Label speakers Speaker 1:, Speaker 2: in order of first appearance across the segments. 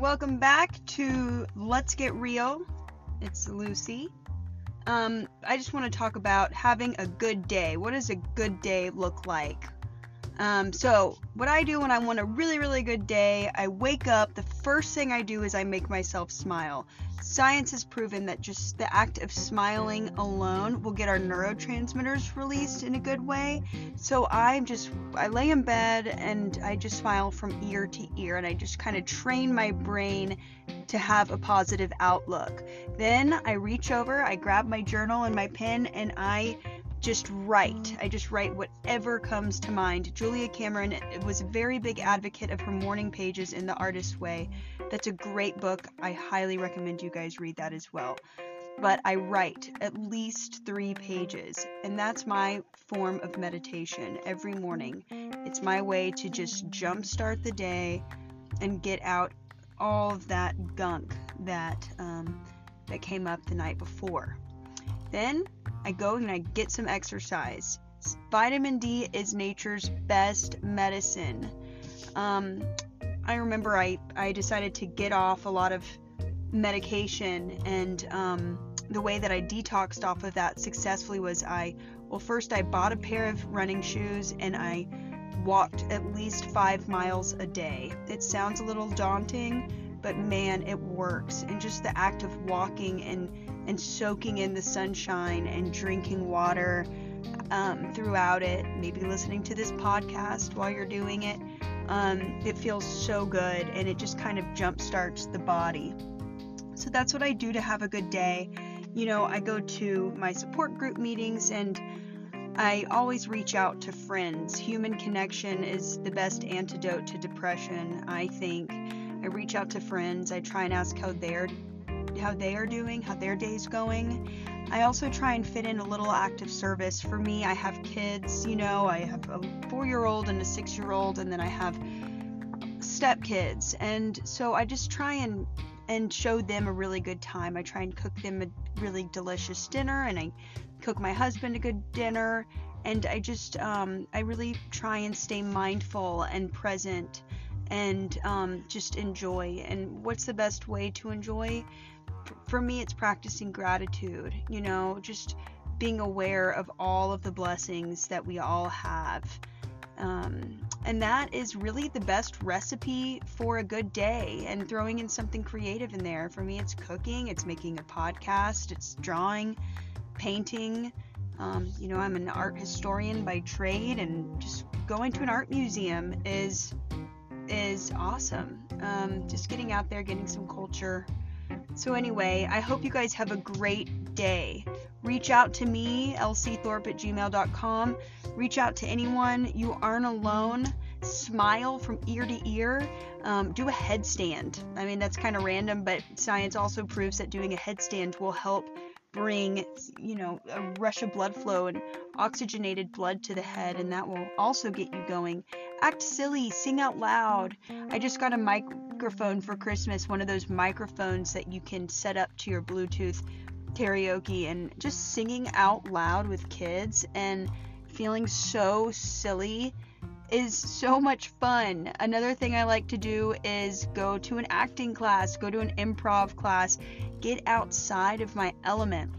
Speaker 1: welcome back to Let's Get Real. It's Lucy. Um, I just want to talk about having a good day. What does a good day look like? Um, so, what I do when I want a really, really good day, I wake up. The first thing I do is I make myself smile. Science has proven that just the act of smiling alone will get our neurotransmitters released in a good way. So I'm just, I lay in bed and I just smile from ear to ear and I just kind of train my brain to have a positive outlook. Then I reach over, I grab my journal and my pen, and I just write. I just write whatever comes to mind. Julia Cameron was a very big advocate of her morning pages in The Artist's Way. That's a great book. I highly recommend you guys read that as well. But I write at least three pages, and that's my form of meditation every morning. It's my way to just jumpstart the day and get out all of that gunk that um, that came up the night before. Then I go and I get some exercise. Vitamin D is nature's best medicine. Um, I remember I, I decided to get off a lot of medication, and um, the way that I detoxed off of that successfully was I, well, first I bought a pair of running shoes and I walked at least five miles a day. It sounds a little daunting, but man, it works. And just the act of walking and and soaking in the sunshine and drinking water um, throughout it, maybe listening to this podcast while you're doing it. Um, it feels so good and it just kind of jump starts the body. So that's what I do to have a good day. You know, I go to my support group meetings and I always reach out to friends. Human connection is the best antidote to depression, I think. I reach out to friends. I try and ask how they're how they are doing, how their day's going. I also try and fit in a little act of service. For me, I have kids, you know, I have a 4-year-old and a 6-year-old and then I have stepkids. And so I just try and and show them a really good time. I try and cook them a really delicious dinner and I cook my husband a good dinner and I just um, I really try and stay mindful and present and um, just enjoy. And what's the best way to enjoy? For me, it's practicing gratitude, you know, just being aware of all of the blessings that we all have. Um, and that is really the best recipe for a good day and throwing in something creative in there. For me, it's cooking, it's making a podcast, it's drawing, painting. Um, you know, I'm an art historian by trade, and just going to an art museum is is awesome. Um, just getting out there, getting some culture. So, anyway, I hope you guys have a great day. Reach out to me, lcthorpe at gmail.com. Reach out to anyone. You aren't alone. Smile from ear to ear. Um, do a headstand. I mean, that's kind of random, but science also proves that doing a headstand will help bring, you know, a rush of blood flow and oxygenated blood to the head, and that will also get you going act silly, sing out loud. I just got a microphone for Christmas, one of those microphones that you can set up to your Bluetooth karaoke and just singing out loud with kids and feeling so silly is so much fun. Another thing I like to do is go to an acting class, go to an improv class, get outside of my element.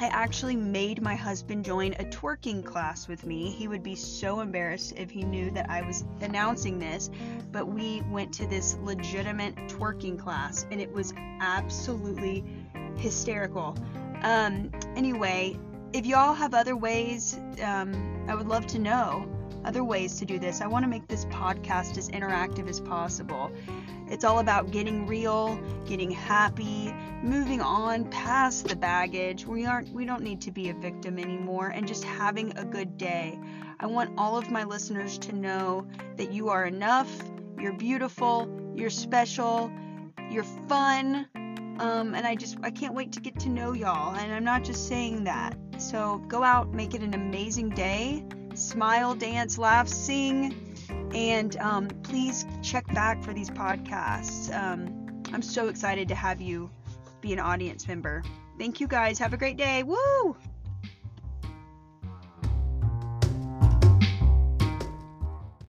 Speaker 1: I actually made my husband join a twerking class with me. He would be so embarrassed if he knew that I was announcing this, but we went to this legitimate twerking class and it was absolutely hysterical. Um, anyway, if y'all have other ways, um, I would love to know other ways to do this. I want to make this podcast as interactive as possible. It's all about getting real, getting happy, moving on past the baggage. We aren't we don't need to be a victim anymore and just having a good day. I want all of my listeners to know that you are enough, you're beautiful, you're special, you're fun. Um, and I just I can't wait to get to know y'all. And I'm not just saying that. So go out, make it an amazing day. Smile, dance, laugh, sing and um, please check back for these podcasts. Um, I'm so excited to have you be an audience member. Thank you guys. Have a great day. Woo!